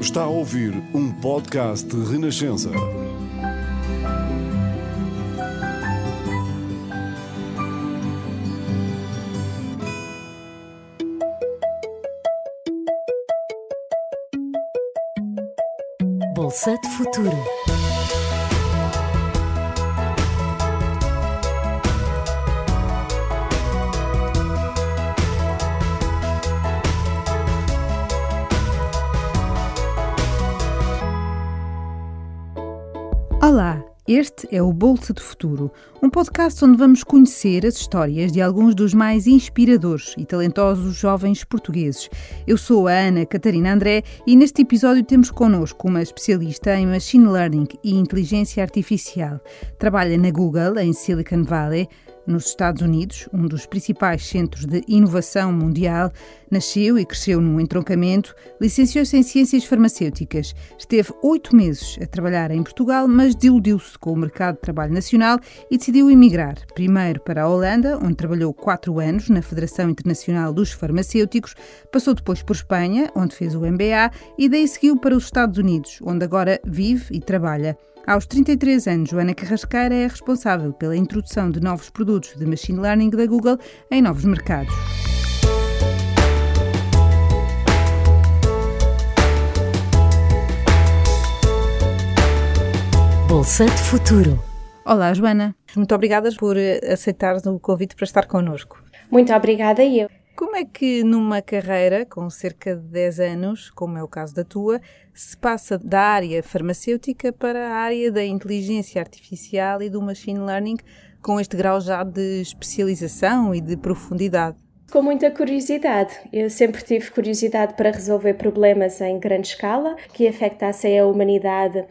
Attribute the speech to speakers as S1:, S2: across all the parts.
S1: Está a ouvir um podcast de Renascença.
S2: Bolsa de Futuro.
S3: Este é o Bolsa de Futuro, um podcast onde vamos conhecer as histórias de alguns dos mais inspiradores e talentosos jovens portugueses. Eu sou a Ana Catarina André e neste episódio temos connosco uma especialista em Machine Learning e Inteligência Artificial. Trabalha na Google, em Silicon Valley, nos Estados Unidos, um dos principais centros de inovação mundial, nasceu e cresceu num entroncamento, licenciou-se em Ciências Farmacêuticas. Esteve oito meses a trabalhar em Portugal, mas desiludiu-se com o mercado de trabalho nacional e decidiu emigrar, primeiro para a Holanda, onde trabalhou quatro anos na Federação Internacional dos Farmacêuticos, passou depois por Espanha, onde fez o MBA, e daí seguiu para os Estados Unidos, onde agora vive e trabalha. Aos 33 anos, Joana Carrasqueira é responsável pela introdução de novos produtos de machine learning da Google em novos mercados.
S2: Bolsa de Futuro.
S3: Olá, Joana. Muito obrigada por aceitar o convite para estar connosco.
S4: Muito obrigada e eu.
S3: Como é que numa carreira com cerca de 10 anos, como é o caso da tua, se passa da área farmacêutica para a área da inteligência artificial e do machine learning com este grau já de especialização e de profundidade?
S4: Com muita curiosidade. Eu sempre tive curiosidade para resolver problemas em grande escala que afetassem a humanidade uh,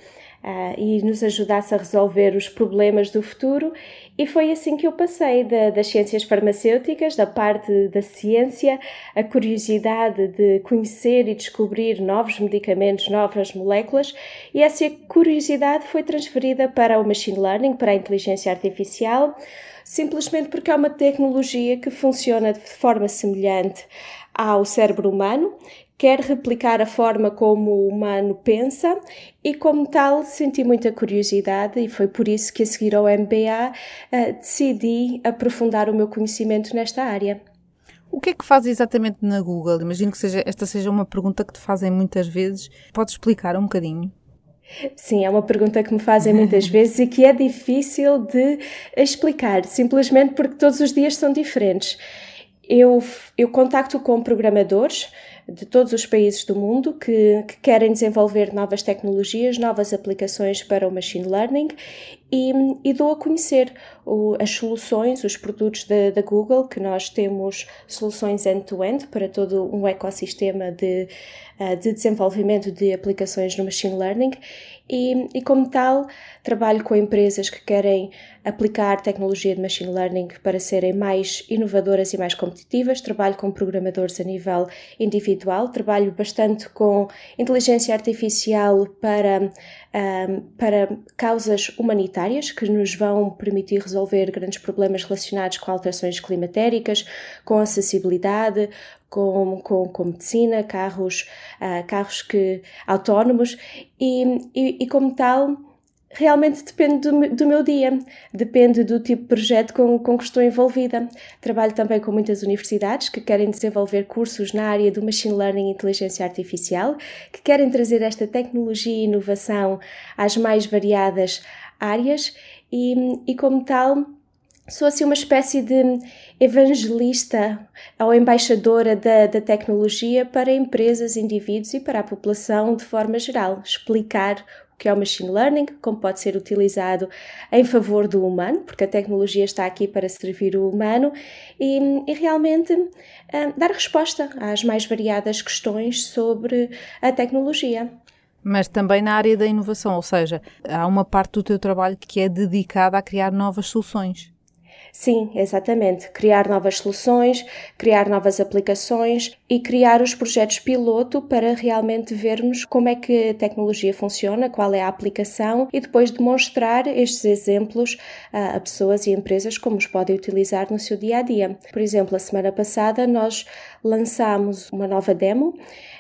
S4: e nos ajudasse a resolver os problemas do futuro. E foi assim que eu passei da, das ciências farmacêuticas, da parte da ciência, a curiosidade de conhecer e descobrir novos medicamentos, novas moléculas, e essa curiosidade foi transferida para o machine learning, para a inteligência artificial, simplesmente porque é uma tecnologia que funciona de forma semelhante ao cérebro humano quer replicar a forma como o humano pensa e, como tal, senti muita curiosidade e foi por isso que, a seguir ao MBA, uh, decidi aprofundar o meu conhecimento nesta área.
S3: O que é que faz exatamente na Google? Imagino que seja, esta seja uma pergunta que te fazem muitas vezes. Podes explicar um bocadinho?
S4: Sim, é uma pergunta que me fazem muitas vezes e que é difícil de explicar, simplesmente porque todos os dias são diferentes. Eu, eu contacto com programadores de todos os países do mundo que, que querem desenvolver novas tecnologias, novas aplicações para o machine learning e, e dou a conhecer o, as soluções, os produtos da, Google, que nós temos soluções end-to-end -end para todo um ecossistema de, eh, de desenvolvimento de aplicações no machine learning e, e, como tal, trabalho com empresas que querem aplicar tecnologia de machine learning para serem mais inovadoras e mais competitivas. Trabalho com programadores a nível individual, trabalho bastante com inteligência artificial para, um, para causas humanitárias que nos vão permitir resolver grandes problemas relacionados com alterações climatéricas, com acessibilidade, com, com, com medicina, carros, uh, carros que, autónomos e, e, e como tal realmente depende do, do, meu dia, depende do tipo de projeto com, com que estou envolvida. Trabalho também com muitas universidades que querem desenvolver cursos na área do Machine Learning e Inteligência Artificial, que querem trazer esta tecnologia e inovação às mais variadas áreas e, e como tal, sou assim uma espécie de evangelista ou embaixadora da, da tecnologia para empresas, indivíduos e para a população de forma geral. Explicar o que é o machine learning, como pode ser utilizado em favor do humano, porque a tecnologia está aqui para servir o humano, e, e realmente uh, dar resposta às mais variadas questões sobre a tecnologia.
S3: Mas também na área da inovação, ou seja, há uma parte do teu trabalho que é dedicada a criar novas soluções.
S4: Sim, exatamente. Criar novas soluções, criar novas aplicações e criar os projetos piloto para realmente vermos como é que a tecnologia funciona, qual é a aplicação e depois demonstrar estes exemplos a pessoas e empresas como os podem utilizar no seu dia a dia. Por exemplo, a semana passada nós lançámos uma nova demo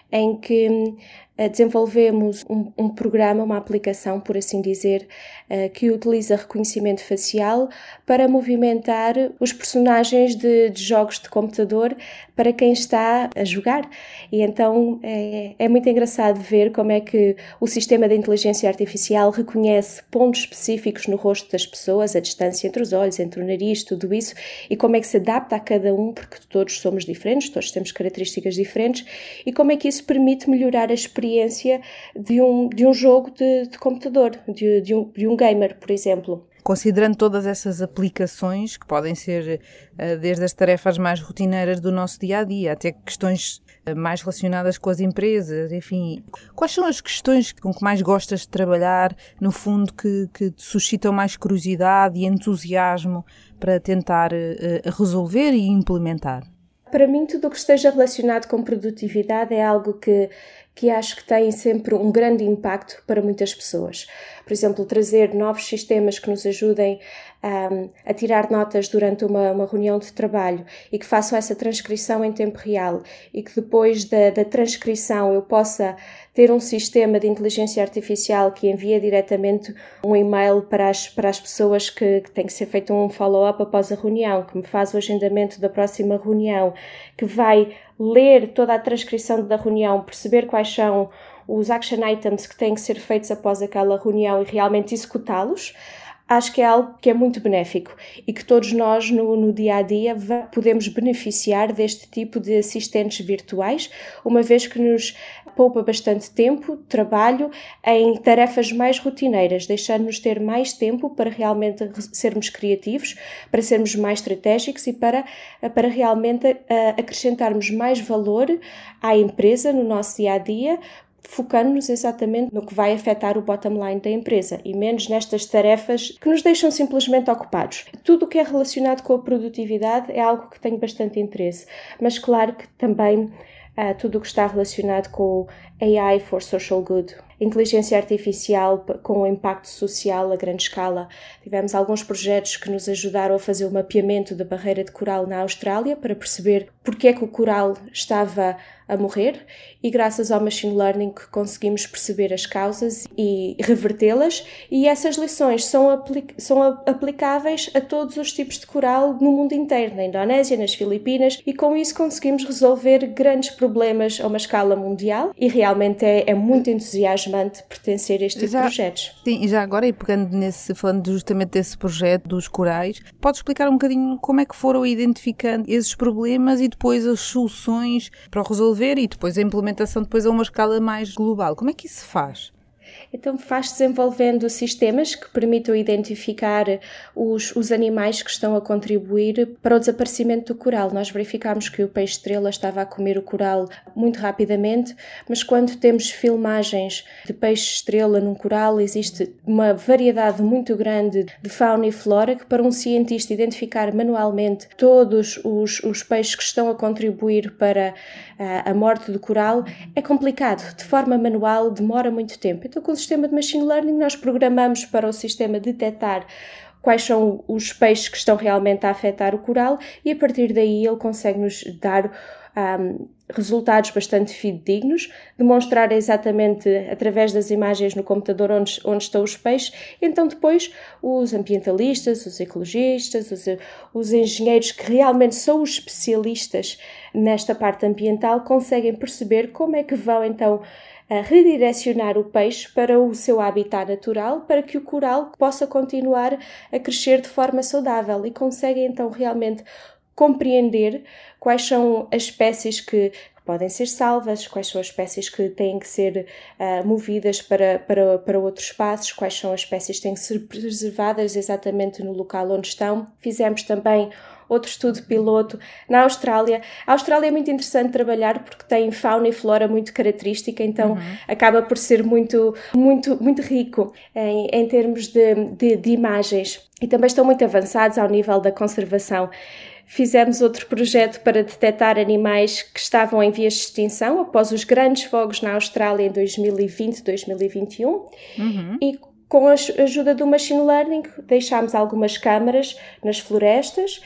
S4: em que desenvolvemos um, um, programa, uma aplicação, por assim dizer, uh, que utiliza reconhecimento facial para movimentar os personagens de, de, jogos de computador para quem está a jogar. E então é, é, muito engraçado ver como é que o sistema de inteligência artificial reconhece pontos específicos no rosto das pessoas, a distância entre os olhos, entre o nariz, tudo isso, e como é que se adapta a cada um, porque todos somos diferentes, todos temos características diferentes, e como é que isso permite melhorar a experiência experiência de um, de um jogo de, de computador, de, de, um, de um gamer, por exemplo.
S3: Considerando todas essas aplicações, que podem ser eh, desde as tarefas mais rotineiras do nosso dia a dia, até questões eh, mais relacionadas com as empresas, enfim. Quais são as questões com que mais gostas de trabalhar, no fundo, que, que te suscitam mais curiosidade e entusiasmo para tentar uh, resolver e implementar?
S4: Para mim, tudo o que esteja relacionado com produtividade é algo que, que acho que tem sempre um grande impacto para muitas pessoas. Por exemplo, trazer novos sistemas que nos ajudem um, a tirar notas durante uma, uma, reunião de trabalho e que façam essa transcrição em tempo real e que depois da, da transcrição eu possa ter um sistema de inteligência artificial que envia diretamente um e-mail para as, para as pessoas que, que tem que ser feito um follow-up após a reunião, que me faz o agendamento da próxima reunião, que vai ler toda a transcrição da reunião, perceber quais são os action items que têm que ser feitos após aquela reunião e realmente executá-los, acho que é algo que é muito benéfico e que todos nós no, no, dia a dia podemos beneficiar deste tipo de assistentes virtuais, uma vez que nos poupa bastante tempo, trabalho em tarefas mais rotineiras, deixando-nos ter mais tempo para realmente sermos criativos, para sermos mais estratégicos e para, para realmente uh, acrescentarmos mais valor à empresa no nosso dia a dia, focando-nos exatamente no que vai afetar o bottom line da empresa e menos nestas tarefas que nos deixam simplesmente ocupados. Tudo o que é relacionado com a produtividade é algo que tenho bastante interesse, mas claro que também uh, tudo o que está relacionado com AI for Social Good, inteligência artificial com o impacto social a grande escala. Tivemos alguns projetos que nos ajudaram a fazer o mapeamento da barreira de coral na Austrália para perceber porque é que o coral estava a morrer e graças ao machine learning conseguimos perceber as causas e revertê-las e essas lições são, são aplicáveis a todos os tipos de coral no mundo inteiro, na Indonésia, nas Filipinas e com isso conseguimos resolver grandes problemas a uma escala mundial e realmente é, é muito entusiasmante pertencer a este tipo de projetos.
S3: Sim, e já agora, e pegando nesse, falando justamente desse projeto dos corais, pode explicar um bocadinho como é que foram identificando esses problemas e depois as soluções para resolver e depois a implementação depois a uma escala mais global. Como é que isso se faz?
S4: Então faz desenvolvendo sistemas que permitam identificar os, os animais que estão a contribuir para o desaparecimento do coral. Nós verificámos que o peixe-estrela estava a comer o coral muito rapidamente, mas quando temos filmagens de peixe-estrela num coral, existe uma variedade muito grande de fauna e flora que para um cientista identificar manualmente todos os, os peixes que estão a contribuir para a, a morte do coral é complicado. De forma manual demora muito tempo. Então com sistema de machine learning nós programamos para o sistema detectar quais são os peixes que estão realmente a afetar o coral e a partir daí ele consegue nos dar um, resultados bastante fidedignos, demonstrar exatamente através das imagens no computador onde, onde estão os peixes. Então, depois, os ambientalistas, os ecologistas, os, os engenheiros que realmente são os especialistas nesta parte ambiental conseguem perceber como é que vão então redirecionar o peixe para o seu habitat natural para que o coral possa continuar a crescer de forma saudável e conseguem então realmente compreender quais são as espécies que, podem ser salvas, quais são as espécies que têm que ser uh, movidas para, para, para outros espaços, quais são as espécies que têm que ser preservadas exatamente no local onde estão. Fizemos também outro estudo piloto na Austrália. A Austrália é muito interessante trabalhar porque tem fauna e flora muito característica, então uhum. acaba por ser muito, muito, muito rico em, em termos de, de, de imagens. E também estão muito avançados ao nível da conservação fizemos outro projeto para detectar animais que estavam em vias de extinção após os grandes fogos na Austrália em 2020, 2021. Uhum. E com a ajuda do machine learning, deixámos algumas câmaras nas florestas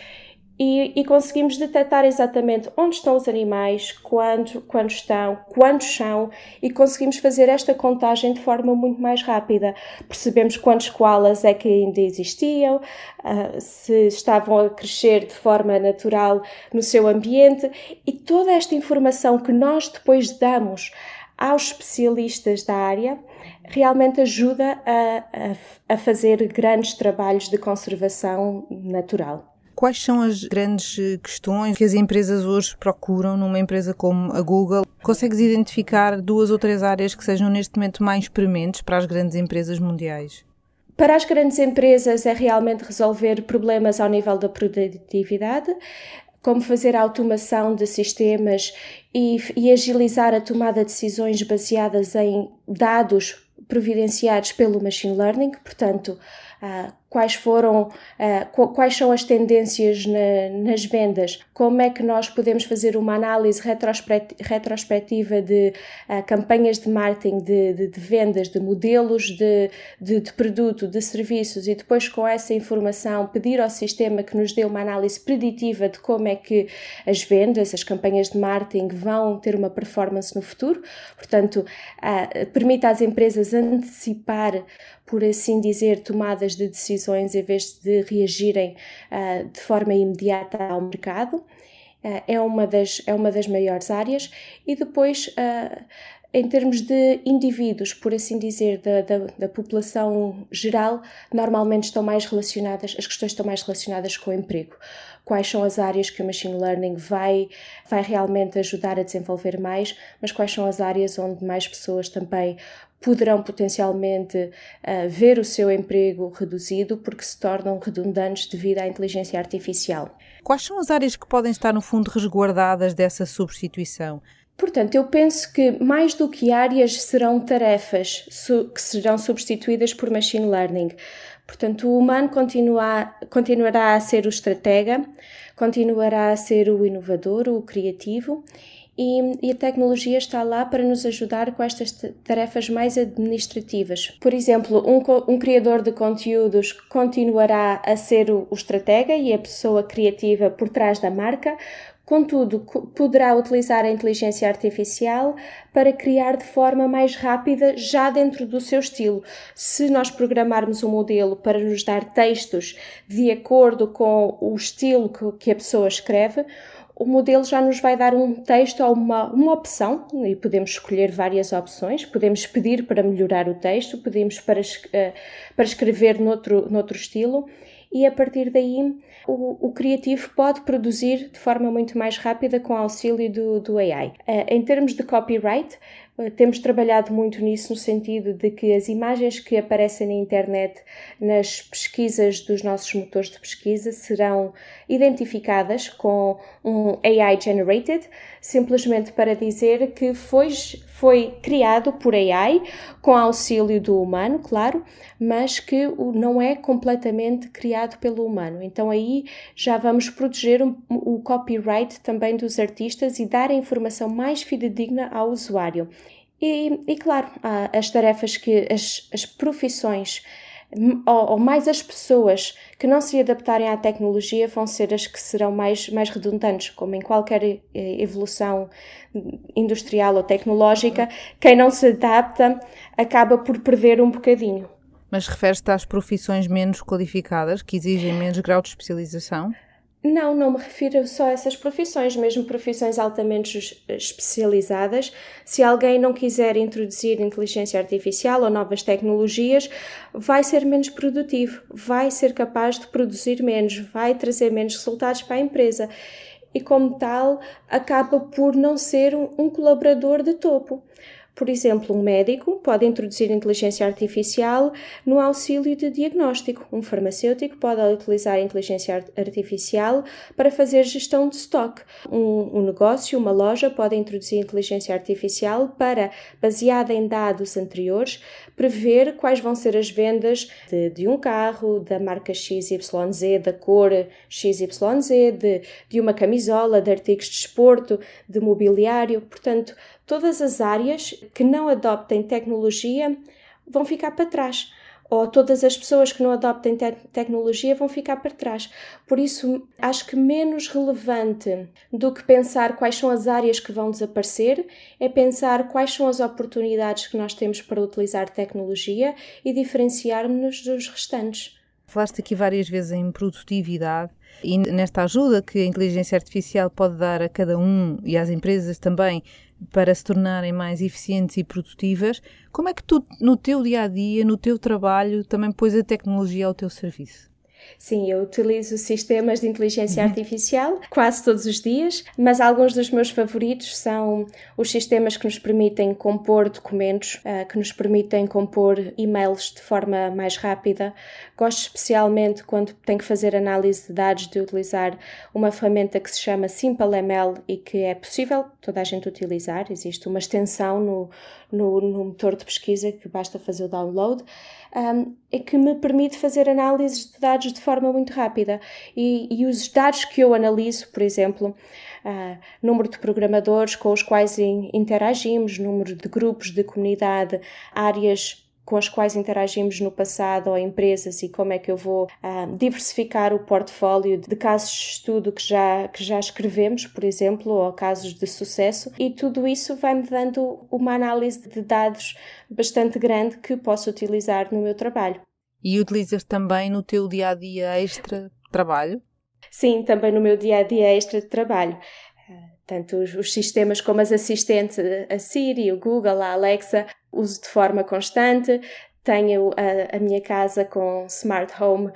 S4: e, e, conseguimos detectar exatamente onde estão os animais, quando, quando estão, quantos são e conseguimos fazer esta contagem de forma muito mais rápida. Percebemos quantos koalas é que ainda existiam, uh, se estavam a crescer de forma natural no seu ambiente e toda esta informação que nós depois damos aos especialistas da área realmente ajuda a, a, a fazer grandes trabalhos de conservação natural.
S3: Quais são as grandes eh, questões que as empresas hoje procuram numa empresa como a Google? Consegues identificar duas ou três áreas que sejam neste momento mais prementes para as grandes empresas mundiais?
S4: Para as grandes empresas é realmente resolver problemas ao nível da produtividade, como fazer a automação de sistemas e, e agilizar a tomada de decisões baseadas em dados providenciados pelo machine learning, portanto, uh, quais foram, uh, quais são as tendências na, nas vendas, como é que nós podemos fazer uma análise retrospectiva de uh, campanhas de marketing, de, de, de vendas, de modelos de, de, de, produto, de serviços e depois com essa informação pedir ao sistema que nos dê uma análise preditiva de como é que as vendas, as campanhas de marketing vão ter uma performance no futuro. Portanto, uh, permite às empresas antecipar por assim dizer, tomadas de decisões em vez de reagirem uh, de forma imediata ao mercado. Uh, é, uma das, é uma das maiores áreas. E depois, uh, em termos de indivíduos, por assim dizer, da, da, da, população geral, normalmente estão mais relacionadas, as questões estão mais relacionadas com o emprego. Quais são as áreas que o machine learning vai, vai realmente ajudar a desenvolver mais, mas quais são as áreas onde mais pessoas também poderão potencialmente uh, ver o seu emprego reduzido porque se tornam redundantes devido à inteligência artificial.
S3: Quais são as áreas que podem estar, no fundo, resguardadas dessa substituição?
S4: Portanto, eu penso que mais do que áreas serão tarefas que serão substituídas por machine learning. Portanto, o humano continua, continuará a ser o estratega, continuará a ser o inovador, o criativo e, e, a tecnologia está lá para nos ajudar com estas tarefas mais administrativas. Por exemplo, um, um criador de conteúdos continuará a ser o, o estratega e a pessoa criativa por trás da marca, Contudo, poderá utilizar a inteligência artificial para criar de forma mais rápida já dentro do seu estilo. Se nós programarmos um modelo para nos dar textos de acordo com o estilo que a pessoa escreve, o modelo já nos vai dar um texto ou uma, uma opção, e podemos escolher várias opções, podemos pedir para melhorar o texto, pedimos para, uh, para escrever noutro, noutro estilo, e a partir daí o, o, criativo pode produzir de forma muito mais rápida com auxílio do, do AI. Eh, em termos de copyright, temos trabalhado muito nisso, no sentido de que as imagens que aparecem na internet nas pesquisas dos nossos motores de pesquisa serão identificadas com um AI generated, simplesmente para dizer que foi, foi criado por AI, com auxílio do humano, claro, mas que não é completamente criado pelo humano. Então aí já vamos proteger o copyright também dos artistas e dar a informação mais fidedigna ao usuário. E, e claro, as tarefas que as, as profissões ou, ou, mais as pessoas que não se adaptarem à tecnologia vão ser as que serão mais, mais redundantes, como em qualquer eh, evolução industrial ou tecnológica, quem não se adapta acaba por perder um bocadinho.
S3: Mas refere-se às profissões menos qualificadas, que exigem menos grau de especialização?
S4: Não, não me refiro só a essas profissões, mesmo profissões altamente especializadas. Se alguém não quiser introduzir inteligência artificial ou novas tecnologias, vai ser menos produtivo, vai ser capaz de produzir menos, vai trazer menos resultados para a empresa e, como tal, acaba por não ser um, colaborador de topo. Por exemplo, um médico pode introduzir inteligência artificial no auxílio de diagnóstico. Um farmacêutico pode utilizar inteligência artificial para fazer gestão de estoque. Um, um negócio, uma loja, pode introduzir inteligência artificial para, baseada em dados anteriores, prever quais vão ser as vendas de, de um carro, da marca XYZ, da cor XYZ, de, de uma camisola, de artigos de esporte, de mobiliário. Portanto, todas as áreas que não adoptem tecnologia vão ficar para trás. Ou todas as pessoas que não adoptem te tecnologia vão ficar para trás. Por isso, acho que menos relevante do que pensar quais são as áreas que vão desaparecer é pensar quais são as oportunidades que nós temos para utilizar tecnologia e diferenciarmos-nos dos restantes.
S3: Falaste aqui várias vezes em produtividade e nesta ajuda que a inteligência artificial pode dar a cada um e às empresas também para se tornarem mais eficientes e produtivas, como é que tu, no teu dia a dia, no teu trabalho, também pões a tecnologia ao teu serviço?
S4: Sim, eu utilizo sistemas de inteligência uhum. artificial quase todos os dias, mas alguns dos meus favoritos são os sistemas que nos permitem compor documentos, uh, que nos permitem compor e-mails de forma mais rápida. Gosto especialmente quando tenho que fazer análise de dados de utilizar uma ferramenta que se chama SimpleML e que é possível toda a gente utilizar. Existe uma extensão no, no, no motor de pesquisa que basta fazer o download um, é que me permite fazer análises de dados de forma muito rápida. E, e os dados que eu analiso, por exemplo, uh, número de programadores com os quais interagimos, número de grupos de comunidade, áreas com as quais interagimos no passado ou empresas e como é que eu vou uh, diversificar o portfólio de casos de estudo que já, que já escrevemos, por exemplo, ou casos de sucesso, e tudo isso vai-me dando uma análise de dados bastante grande que posso utilizar no meu trabalho.
S3: E utilizas também no teu dia a dia extra trabalho?
S4: Sim, também no meu dia a dia extra de trabalho tanto os, os, sistemas como as assistentes, a Siri, o Google, a Alexa, uso de forma constante. Tenho a, a minha casa com smart home,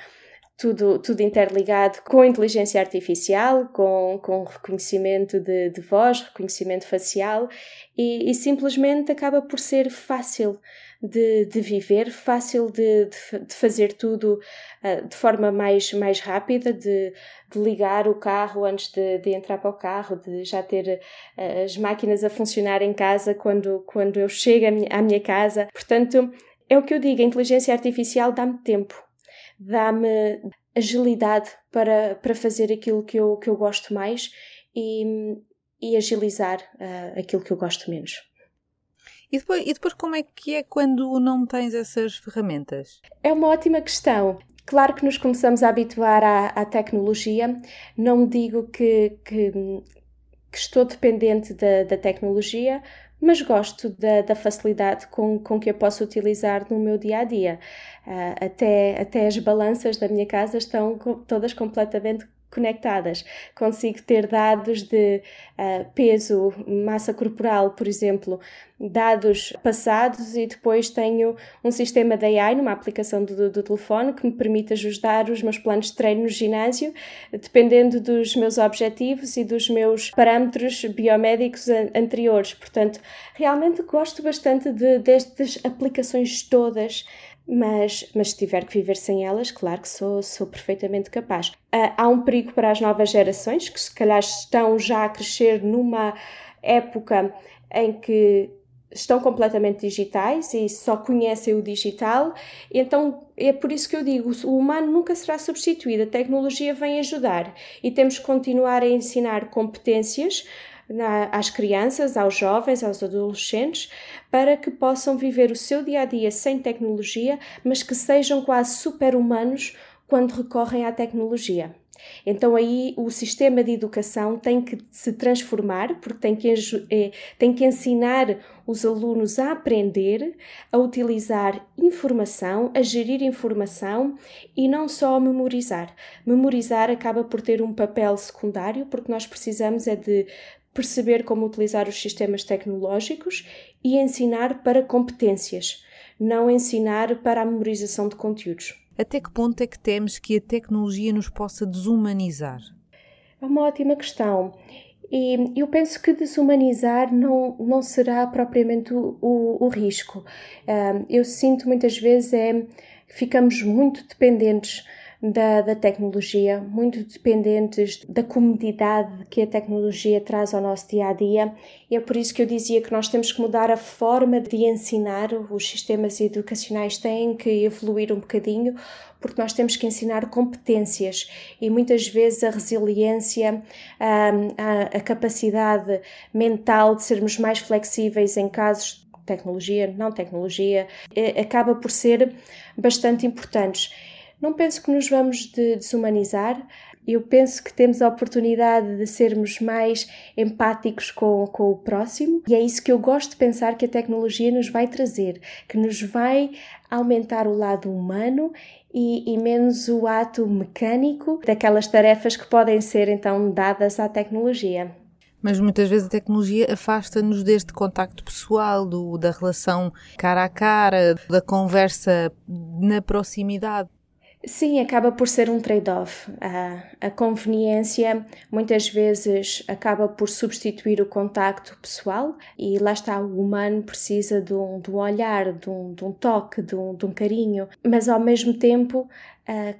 S4: tudo, tudo interligado com inteligência artificial, com, com reconhecimento de, de voz, reconhecimento facial e, e simplesmente acaba por ser fácil de, de viver, fácil de, de, de fazer tudo uh, de forma mais, mais rápida, de, de ligar o carro antes de, de entrar para o carro, de já ter uh, as máquinas a funcionar em casa quando, quando eu chego à minha, à minha casa. Portanto, é o que eu digo, a inteligência artificial dá-me tempo, dá-me agilidade para, para fazer aquilo que eu, que eu gosto mais e, e agilizar uh, aquilo que eu gosto menos.
S3: E depois, e depois como é que é quando não tens essas ferramentas?
S4: É uma ótima questão. Claro que nos começamos a habituar à, à tecnologia. Não digo que, que, que estou dependente da, da, tecnologia, mas gosto da, da, facilidade com, com que eu posso utilizar no meu dia a dia. Uh, até, até as balanças da minha casa estão todas completamente conectadas. Consigo ter dados de uh, peso, massa corporal, por exemplo, dados passados e depois tenho um sistema de AI numa aplicação do, do, telefone que me permite ajustar os meus planos de treino no ginásio, dependendo dos meus objetivos e dos meus parâmetros biomédicos anteriores. Portanto, realmente gosto bastante de, destas aplicações todas mas, mas se tiver que viver sem elas, claro que sou, sou perfeitamente capaz. Uh, há um perigo para as novas gerações, que se calhar estão já a crescer numa época em que estão completamente digitais e só conhecem o digital, então é por isso que eu digo: o humano nunca será substituído, a tecnologia vem ajudar e temos que continuar a ensinar competências na, às crianças, aos jovens, aos adolescentes, para que possam viver o seu dia a dia sem tecnologia, mas que sejam quase super-humanos quando recorrem à tecnologia. Então aí o sistema de educação tem que se transformar, porque tem que, eh, tem que ensinar os alunos a aprender, a utilizar informação, a gerir informação e não só a memorizar. Memorizar acaba por ter um papel secundário, porque nós precisamos é de perceber como utilizar os sistemas tecnológicos e ensinar para competências, não ensinar para a memorização de conteúdos.
S3: Até que ponto é que temos que a tecnologia nos possa desumanizar?
S4: É uma ótima questão. E eu penso que desumanizar não, não será propriamente o, o, o risco. eu sinto muitas vezes é ficamos muito dependentes da, da, tecnologia, muito dependentes da comodidade que a tecnologia traz ao nosso dia a dia, e é por isso que eu dizia que nós temos que mudar a forma de ensinar, os sistemas educacionais têm que evoluir um bocadinho, porque nós temos que ensinar competências. E muitas vezes a resiliência, a, a, a capacidade mental de sermos mais flexíveis em casos tecnologia, não tecnologia, eh, acaba por ser bastante importantes. Não penso que nos vamos de desumanizar, eu penso que temos a oportunidade de sermos mais empáticos com, com o próximo e é isso que eu gosto de pensar que a tecnologia nos vai trazer, que nos vai aumentar o lado humano e, e, menos o ato mecânico daquelas tarefas que podem ser então dadas à tecnologia.
S3: Mas muitas vezes a tecnologia afasta-nos deste contacto pessoal, do, da relação cara a cara, da conversa na proximidade.
S4: Sim, acaba por ser um trade-off. A, a, conveniência muitas vezes acaba por substituir o contacto pessoal e lá está, o humano precisa de um, de um olhar, de um, de um toque, de um, de um carinho, mas ao mesmo tempo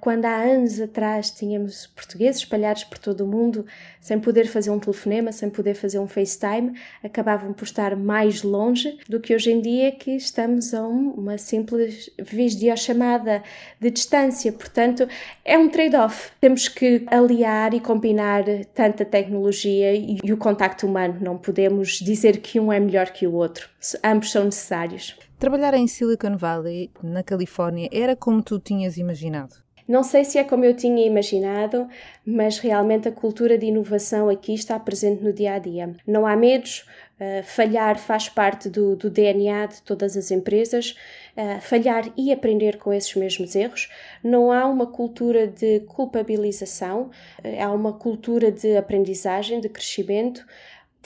S4: quando há anos atrás tínhamos portugueses espalhados por todo o mundo, sem poder fazer um telefonema, sem poder fazer um FaceTime, acabavam por estar mais longe do que hoje em dia que estamos a um, uma simples videochamada de distância. Portanto, é um trade-off. Temos que aliar e combinar tanta tecnologia e o contacto humano. Não podemos dizer que um é melhor que o outro. Ambos são necessários.
S3: Trabalhar em Silicon Valley, na Califórnia, era como tu tinhas imaginado?
S4: Não sei se é como eu tinha imaginado, mas realmente a cultura de inovação aqui está presente no dia a dia. Não há medos, uh, falhar faz parte do, do, DNA de todas as empresas, uh, falhar e aprender com esses mesmos erros. Não há uma cultura de culpabilização, uh, há uma cultura de aprendizagem, de crescimento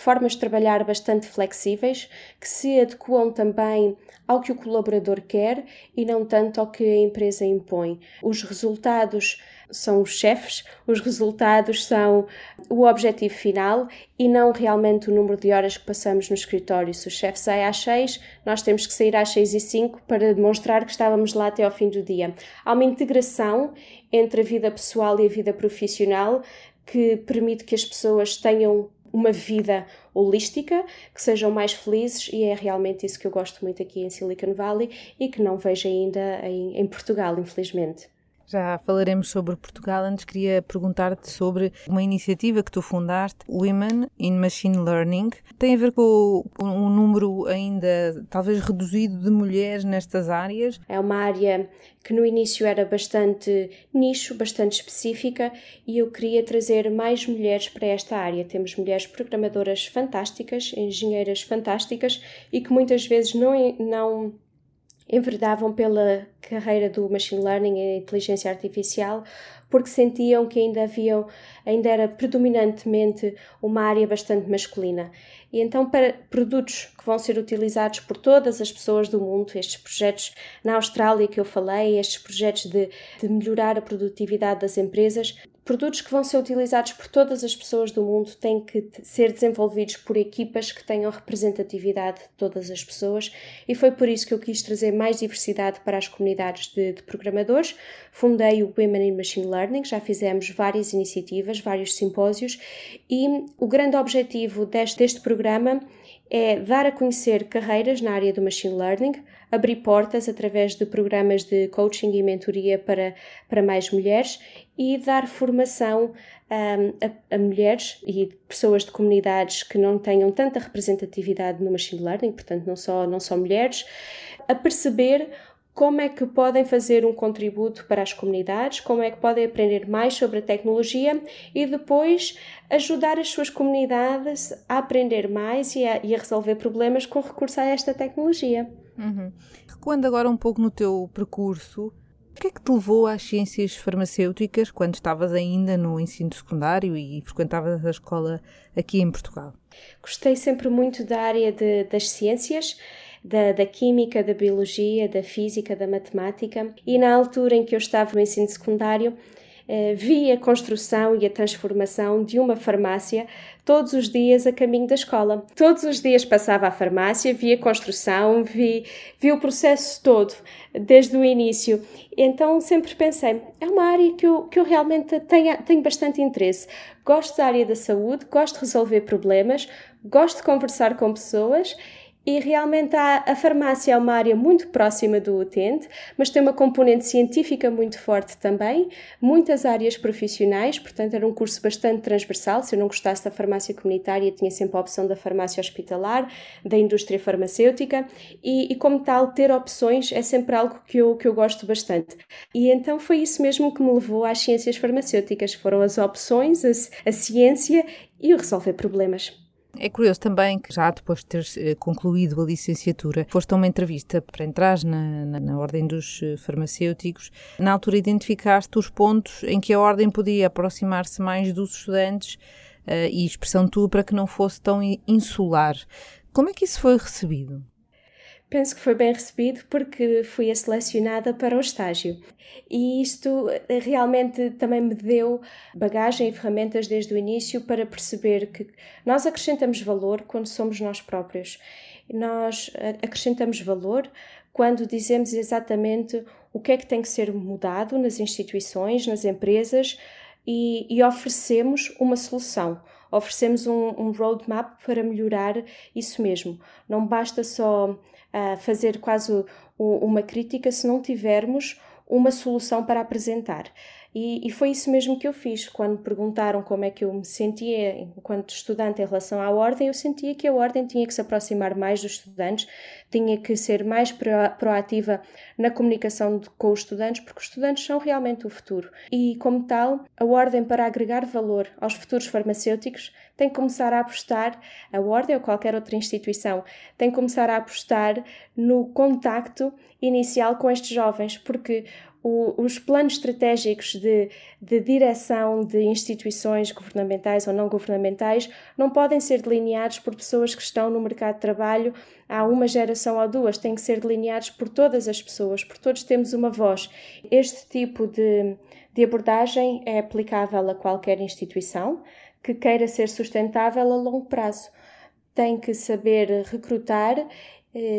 S4: formas de trabalhar bastante flexíveis que se adequam também ao que o colaborador quer e não tanto ao que a empresa impõe. Os resultados são os chefes, os resultados são o objetivo final e não realmente o número de horas que passamos no escritório. Se o chefe sai às 6, nós temos que sair às 6 e 5 para demonstrar que estávamos lá até ao fim do dia. Há uma integração entre a vida pessoal e a vida profissional que permite que as pessoas tenham uma vida holística, que sejam mais felizes e é realmente isso que eu gosto muito aqui em Silicon Valley e que não vejo ainda em, em Portugal, infelizmente.
S3: Já falaremos sobre Portugal. Antes queria perguntar-te sobre uma iniciativa que tu fundaste, Women in Machine Learning. Tem a ver com um número ainda talvez reduzido de mulheres nestas áreas?
S4: É uma área que no início era bastante nicho, bastante específica e eu queria trazer mais mulheres para esta área. Temos mulheres programadoras fantásticas, engenheiras fantásticas e que muitas vezes não, não enverdavam pela carreira do machine learning e inteligência artificial porque sentiam que ainda havia, ainda era predominantemente uma área bastante masculina. E então para produtos que vão ser utilizados por todas as pessoas do mundo, estes projetos na Austrália que eu falei, estes projetos de, de melhorar a produtividade das empresas, produtos que vão ser utilizados por todas as pessoas do mundo têm que ser desenvolvidos por equipas que tenham representatividade de todas as pessoas e foi por isso que eu quis trazer mais diversidade para as comunidades de, de programadores. Fundei o Women in Machine Learning, já fizemos várias iniciativas, vários simpósios e o grande objetivo deste, deste programa é dar a conhecer carreiras na área do machine learning, abrir portas através de programas de coaching e mentoria para, para mais mulheres e dar formação um, a, a, mulheres e pessoas de comunidades que não tenham tanta representatividade no machine learning, portanto, não só, não só mulheres, a perceber como é que podem fazer um contributo para as comunidades, como é que podem aprender mais sobre a tecnologia e depois ajudar as suas comunidades a aprender mais e a, e a resolver problemas com recurso a esta tecnologia.
S3: Uhum. Recuando agora um pouco no teu percurso, o que é que te levou às ciências farmacêuticas quando estavas ainda no ensino secundário e frequentavas a escola aqui em Portugal?
S4: Gostei sempre muito da área de, das ciências da, da química, da biologia, da física, da matemática, e na altura em que eu estava no ensino secundário, eh, vi a construção e a transformação de uma farmácia todos os dias a caminho da escola. Todos os dias passava à farmácia, via a construção, vi, vi o processo todo, desde o início. Então sempre pensei, é uma área que eu, que eu realmente tenho, tenho bastante interesse. Gosto da área da saúde, gosto de resolver problemas, gosto de conversar com pessoas e realmente a, farmácia é uma área muito próxima do utente, mas tem uma componente científica muito forte também, muitas áreas profissionais, portanto era um curso bastante transversal. Se eu não gostasse da farmácia comunitária, tinha sempre a opção da farmácia hospitalar, da indústria farmacêutica e, e como tal, ter opções é sempre algo que eu, que eu gosto bastante. E então foi isso mesmo que me levou às ciências farmacêuticas, foram as opções, a, a ciência e o resolver problemas.
S3: É curioso também que já depois de teres eh, concluído a licenciatura, foste a uma entrevista para entrar na, na, na, Ordem dos eh, Farmacêuticos. Na altura identificaste os pontos em que a Ordem podia aproximar-se mais dos estudantes uh, e expressão tua para que não fosse tão insular. Como é que isso foi recebido?
S4: Penso que foi bem recebido porque fui a selecionada para o estágio. E isto eh, realmente também me deu bagagem e ferramentas desde o início para perceber que nós acrescentamos valor quando somos nós próprios. Nós eh, acrescentamos valor quando dizemos exatamente o que é que tem que ser mudado nas instituições, nas empresas e, e oferecemos uma solução oferecemos um, um, roadmap para melhorar isso mesmo. Não basta só a fazer quase uma crítica se não tivermos uma solução para apresentar. E, e, foi isso mesmo que eu fiz. Quando perguntaram como é que eu me sentia enquanto estudante em relação à ordem, eu sentia que a ordem tinha que se aproximar mais dos estudantes, tinha que ser mais proativa na comunicação de, com os estudantes, porque os estudantes são realmente o futuro. E, como tal, a ordem, para agregar valor aos futuros farmacêuticos, tem que começar a apostar, a ordem ou qualquer outra instituição, tem que começar a apostar no contacto inicial com estes jovens, porque o, os planos estratégicos de, de direção de instituições governamentais ou não governamentais não podem ser delineados por pessoas que estão no mercado de trabalho há uma geração ou duas, têm que ser delineados por todas as pessoas, por todos temos uma voz. Este tipo de, de abordagem é aplicável a qualquer instituição que queira ser sustentável a longo prazo. Tem que saber recrutar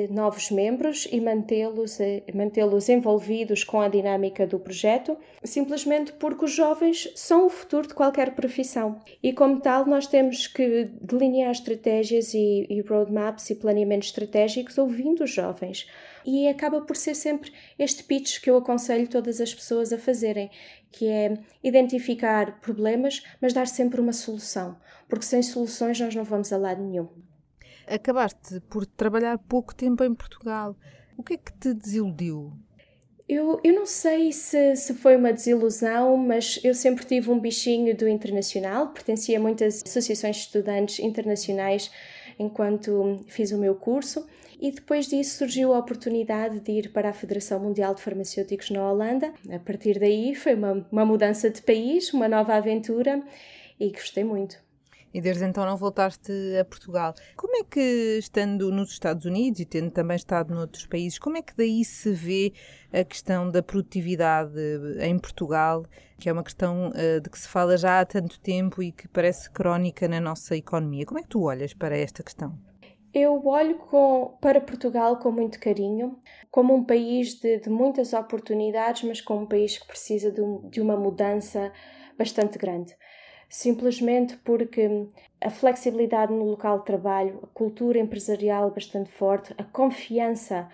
S4: novos membros e mantê-los eh, mantê-los envolvidos com a dinâmica do projeto, simplesmente porque os jovens são o futuro de qualquer profissão. E como tal, nós temos que delinear estratégias e, e roadmaps e planeamentos estratégicos ouvindo os jovens. E acaba por ser sempre este pitch que eu aconselho todas as pessoas a fazerem, que é identificar problemas, mas dar sempre uma solução, porque sem soluções nós não vamos a lado nenhum.
S3: Acabaste por trabalhar pouco tempo em Portugal. O que é que te desiludiu?
S4: Eu, eu não sei se, se foi uma desilusão, mas eu sempre tive um bichinho do internacional, pertencia a muitas associações de estudantes internacionais enquanto fiz o meu curso e depois disso surgiu a oportunidade de ir para a Federação Mundial de Farmacêuticos na Holanda. A partir daí foi uma, uma mudança de país, uma nova aventura e gostei muito.
S3: E desde então não voltaste a Portugal. Como é que, estando nos Estados Unidos e tendo também estado noutros países, como é que daí se vê a questão da produtividade em Portugal, que é uma questão uh, de que se fala já há tanto tempo e que parece crónica na nossa economia? Como é que tu olhas para esta questão?
S4: Eu olho com, para Portugal com muito carinho, como um país de, de muitas oportunidades, mas como um país que precisa de, um, de uma mudança bastante grande simplesmente porque a flexibilidade no local de trabalho, a cultura empresarial bastante forte, a confiança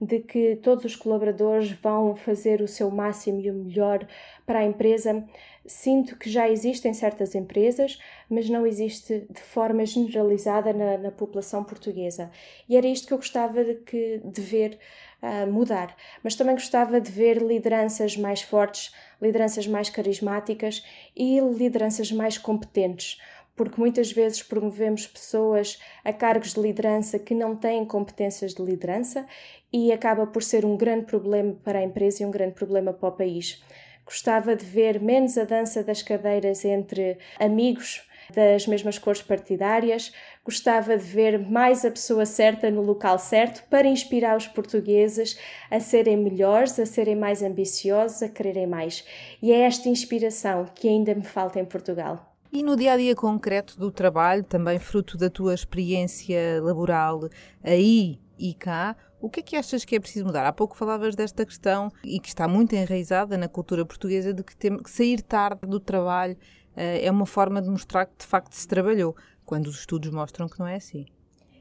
S4: de que todos os colaboradores vão fazer o seu máximo e o melhor para a empresa. Sinto que já existem certas empresas, mas não existe de forma generalizada na, na população portuguesa. E era isto que eu gostava de, que, de ver mudar. Mas também gostava de ver lideranças mais fortes, lideranças mais carismáticas e lideranças mais competentes porque muitas vezes promovemos pessoas a cargos de liderança que não têm competências de liderança e acaba por ser um grande problema para a empresa e um grande problema para o país. Gostava de ver menos a dança das cadeiras entre amigos das mesmas cores partidárias. Gostava de ver mais a pessoa certa no local certo para inspirar os portugueses a serem melhores, a serem mais ambiciosos, a quererem mais. E é esta inspiração que ainda me falta em Portugal.
S3: E no dia a dia concreto do trabalho, também fruto da tua experiência laboral aí e cá, o que é que achas que é preciso mudar? Há pouco falavas desta questão e que está muito enraizada na cultura portuguesa de que, tem, que sair tarde do trabalho uh, é uma forma de mostrar que de facto se trabalhou, quando os estudos mostram que não é assim.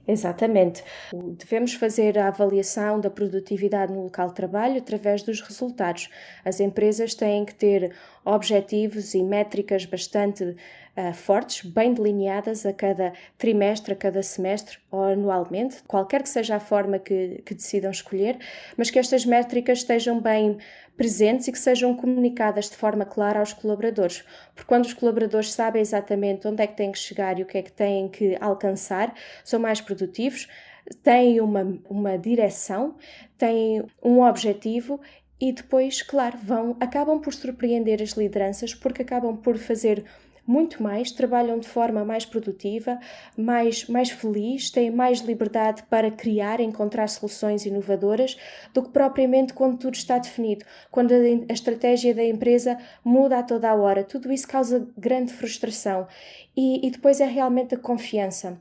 S4: Exatamente. Devemos fazer a avaliação da produtividade no local de trabalho através dos resultados. As empresas têm que ter objetivos e métricas bastante uh, fortes, bem delineadas a cada trimestre, a cada semestre ou anualmente, qualquer que seja a forma que, que decidam escolher, mas que estas métricas estejam bem presentes e que sejam comunicadas de forma clara aos colaboradores, porque quando os colaboradores sabem exatamente onde é que têm que chegar e o que é que têm que alcançar, são mais produtivos, têm uma, uma direção, têm um objetivo e depois, claro, vão acabam por surpreender as lideranças porque acabam por fazer muito mais, trabalham de forma mais produtiva, mais, mais feliz, têm mais liberdade para criar, encontrar soluções inovadoras do que propriamente quando tudo está definido, quando a, estratégia da empresa muda a toda a hora. Tudo isso causa grande frustração e, e depois é realmente a confiança.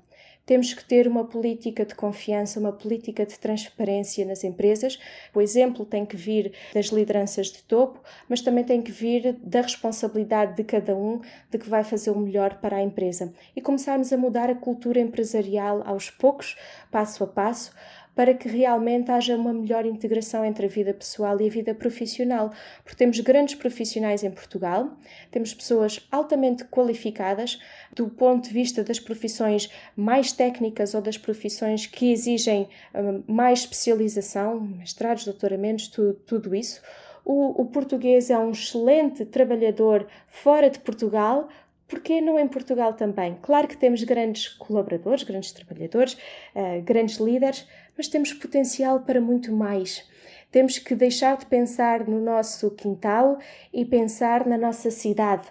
S4: Temos que ter uma política de confiança, uma política de transparência nas empresas. O exemplo tem que vir das lideranças de topo, mas também tem que vir da responsabilidade de cada um de que vai fazer o melhor para a empresa. E começarmos a mudar a cultura empresarial aos poucos, passo a passo, para que realmente haja uma melhor integração entre a vida pessoal e a vida profissional. Porque temos grandes profissionais em Portugal, temos pessoas altamente qualificadas do ponto de vista das profissões mais técnicas ou das profissões que exigem um, mais especialização, mestrados, doutoramentos, tudo, tudo isso. O, o, português é um excelente trabalhador fora de Portugal, Porquê não em Portugal também? Claro que temos grandes colaboradores, grandes trabalhadores, uh, grandes líderes, mas temos potencial para muito mais. Temos que deixar de pensar no nosso quintal e pensar na nossa cidade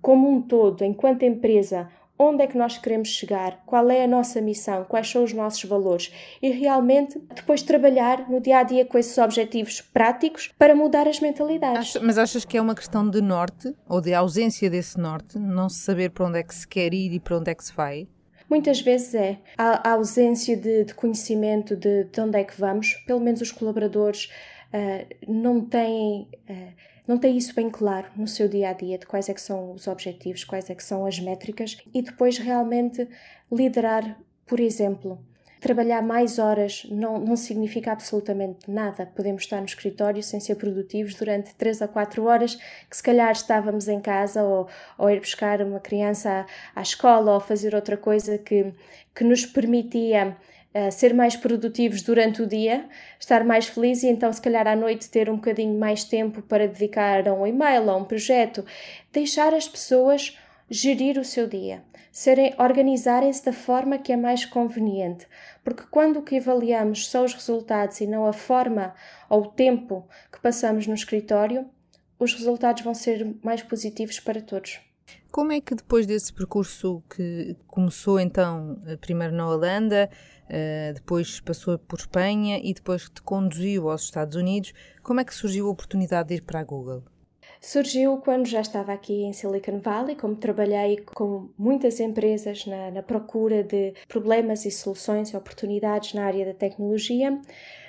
S4: como um todo, enquanto empresa, onde é que nós queremos chegar, qual é a nossa missão, quais são os nossos valores e realmente depois trabalhar no dia a dia com esses objetivos práticos para mudar as mentalidades.
S3: mas achas que é uma questão de norte ou de ausência desse norte, não se saber para onde é que se quer ir e para onde é que se vai?
S4: Muitas vezes é. A, ausência de, de conhecimento de, de, onde é que vamos, pelo menos os colaboradores uh, não têm. Uh, não tem isso bem claro no seu dia a dia de quais é que são os objetivos, quais é que são as métricas e depois realmente liderar, por exemplo, trabalhar mais horas não, não significa absolutamente nada. Podemos estar no escritório sem ser produtivos durante 3 a 4 horas, que se calhar estávamos em casa ou, ou ir buscar uma criança à, à escola ou fazer outra coisa que, que nos permitia Uh, ser mais produtivos durante o dia, estar mais felizes e então, se calhar, à noite ter um bocadinho mais tempo para dedicar a um e-mail, a um projeto. Deixar as pessoas gerir o seu dia, serem, organizarem-se da forma que é mais conveniente, porque quando o que avaliamos são os resultados e não a forma ou o tempo que passamos no escritório, os resultados vão ser mais positivos para todos.
S3: Como é que depois desse percurso que começou então eh, primeiro na Holanda, eh, depois passou por Espanha e depois te conduziu aos Estados Unidos, como é que surgiu a oportunidade de ir para a Google?
S4: Surgiu quando já estava aqui em Silicon Valley, como trabalhei com muitas empresas na, na procura de problemas e soluções e oportunidades na área da tecnologia.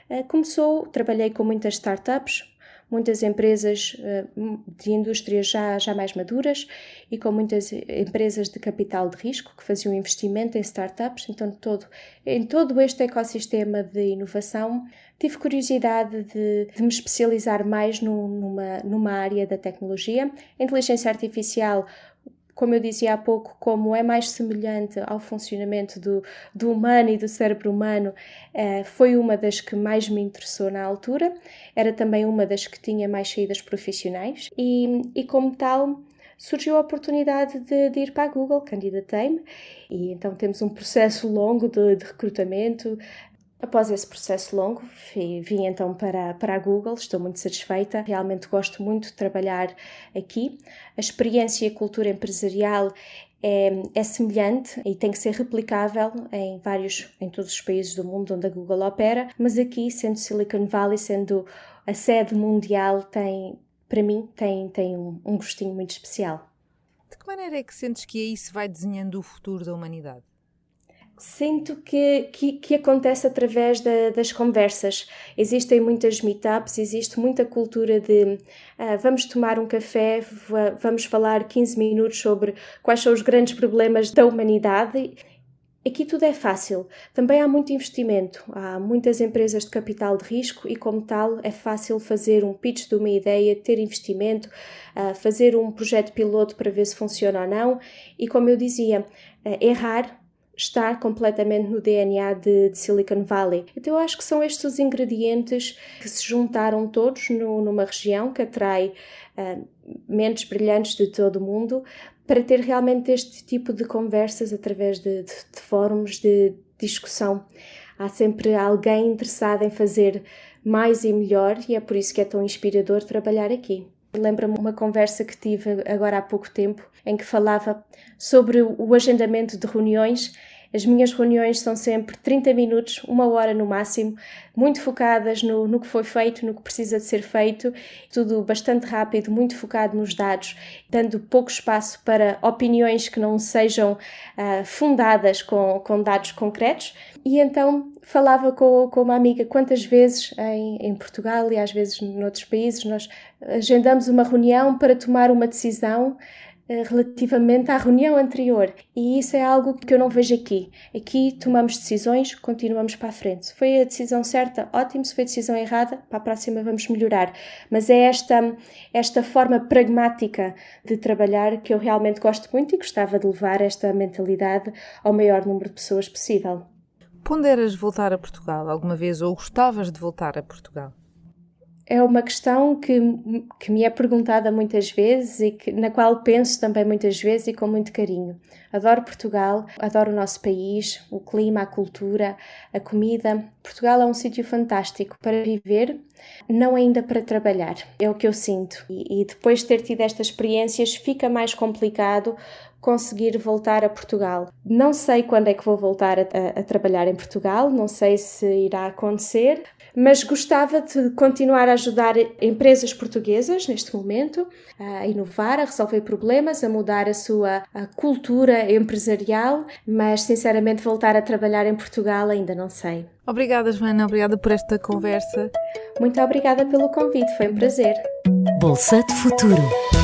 S4: Uh, começou, trabalhei com muitas startups, muitas empresas uh, de indústrias já, já mais maduras e com muitas empresas de capital de risco que faziam investimento em startups. Então, todo, em todo este ecossistema de inovação, tive curiosidade de, de me especializar mais no, numa, numa área da tecnologia. A inteligência artificial como eu dizia há pouco, como é mais semelhante ao funcionamento do, do humano e do cérebro humano, eh, foi uma das que mais me interessou na altura. Era também uma das que tinha mais saídas profissionais e, e como tal, surgiu a oportunidade de, de ir para a Google, candidatei-me, e então temos um processo longo de, de recrutamento, Após esse processo longo, vim então para, para a Google, estou muito satisfeita, realmente gosto muito de trabalhar aqui. A experiência e a cultura empresarial é, é, semelhante e tem que ser replicável em vários, em todos os países do mundo onde a Google opera, mas aqui, sendo Silicon Valley, sendo a sede mundial, tem, para mim, tem, tem um, um gostinho muito especial.
S3: De que maneira é que sentes que aí se vai desenhando o futuro da humanidade?
S4: Sinto que, que, que, acontece através da, das conversas. Existem muitas meetups, existe muita cultura de uh, vamos tomar um café, vamos falar 15 minutos sobre quais são os grandes problemas da humanidade. Aqui tudo é fácil. Também há muito investimento, há muitas empresas de capital de risco e, como tal, é fácil fazer um pitch de uma ideia, ter investimento, uh, fazer um projeto piloto para ver se funciona ou não. E, como eu dizia, uh, errar estar completamente no DNA de, de, Silicon Valley. Então eu acho que são estes os ingredientes que se juntaram todos no, numa região que atrai uh, mentes brilhantes de todo o mundo para ter realmente este tipo de conversas através de, de, de fóruns de discussão. Há sempre alguém interessado em fazer mais e melhor e é por isso que é tão inspirador trabalhar aqui. Lembra-me uma conversa que tive agora há pouco tempo em que falava sobre o agendamento de reuniões. As minhas reuniões são sempre 30 minutos, uma hora no máximo, muito focadas no, no que foi feito, no que precisa de ser feito, tudo bastante rápido, muito focado nos dados, dando pouco espaço para opiniões que não sejam uh, fundadas com, com dados concretos. E então falava com, com uma amiga quantas vezes em, em Portugal e às vezes noutros países nós agendamos uma reunião para tomar uma decisão eh, relativamente à reunião anterior. E isso é algo que eu não vejo aqui. Aqui tomamos decisões, continuamos para a frente. Se foi a decisão certa, ótimo. Se foi a decisão errada, para a próxima vamos melhorar. Mas é esta, esta forma pragmática de trabalhar que eu realmente gosto muito e gostava de levar esta mentalidade ao maior número de pessoas possível.
S3: Ponderas voltar a Portugal alguma vez ou gostavas de voltar a Portugal?
S4: É uma questão que, que me é perguntada muitas vezes e que, na qual penso também muitas vezes e com muito carinho. Adoro Portugal, adoro o nosso país, o clima, a cultura, a comida. Portugal é um sítio fantástico para viver, não ainda para trabalhar, é o que eu sinto. E, e depois de ter tido estas experiências, fica mais complicado conseguir voltar a Portugal. Não sei quando é que vou voltar a, a, a, trabalhar em Portugal, não sei se irá acontecer, mas gostava de continuar a ajudar empresas portuguesas neste momento a inovar, a resolver problemas, a mudar a sua a cultura empresarial, mas sinceramente voltar a trabalhar em Portugal ainda não sei.
S3: Obrigada, Joana, obrigada por esta conversa.
S4: Muito obrigada pelo convite, foi um prazer.
S2: Bolsa de Futuro.